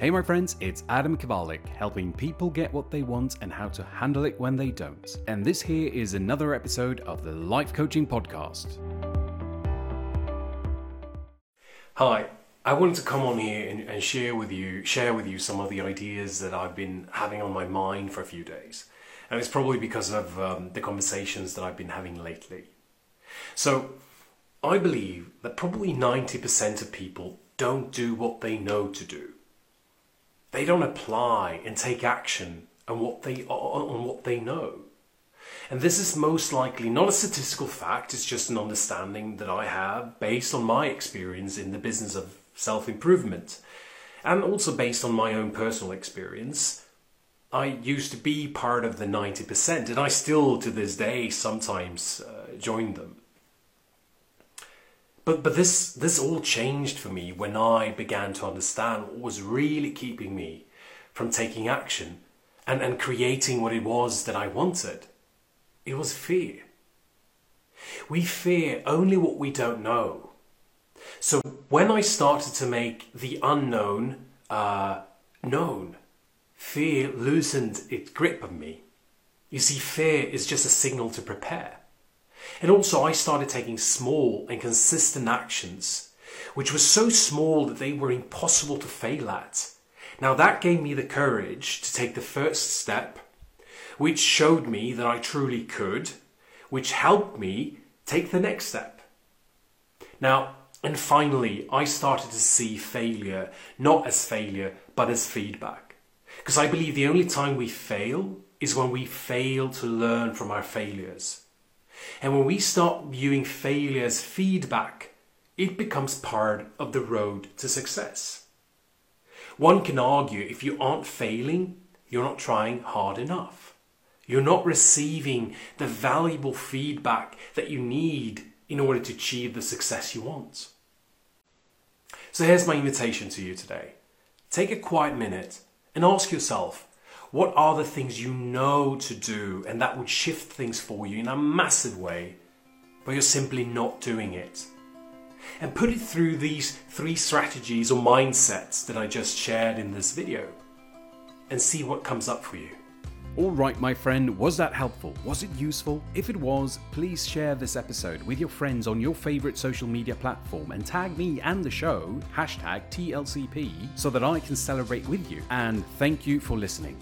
Hey, my friends, it's Adam Kawalec, helping people get what they want and how to handle it when they don't. And this here is another episode of the Life Coaching Podcast. Hi, I wanted to come on here and, and share with you share with you some of the ideas that I've been having on my mind for a few days, and it's probably because of um, the conversations that I've been having lately. So, I believe that probably ninety percent of people don't do what they know to do. They don't apply and take action on what they on what they know. And this is most likely not a statistical fact, it's just an understanding that I have based on my experience in the business of self improvement. And also based on my own personal experience, I used to be part of the 90%, and I still to this day sometimes uh, join them. But, but this, this all changed for me when I began to understand what was really keeping me from taking action and, and creating what it was that I wanted. It was fear. We fear only what we don't know. So when I started to make the unknown uh, known, fear loosened its grip of me. You see, fear is just a signal to prepare. And also, I started taking small and consistent actions, which were so small that they were impossible to fail at. Now, that gave me the courage to take the first step, which showed me that I truly could, which helped me take the next step. Now, and finally, I started to see failure not as failure, but as feedback. Because I believe the only time we fail is when we fail to learn from our failures. And when we start viewing failure as feedback, it becomes part of the road to success. One can argue if you aren't failing, you're not trying hard enough. You're not receiving the valuable feedback that you need in order to achieve the success you want. So here's my invitation to you today. Take a quiet minute and ask yourself what are the things you know to do and that would shift things for you in a massive way, but you're simply not doing it? And put it through these three strategies or mindsets that I just shared in this video and see what comes up for you. All right, my friend, was that helpful? Was it useful? If it was, please share this episode with your friends on your favorite social media platform and tag me and the show, hashtag TLCP, so that I can celebrate with you. And thank you for listening.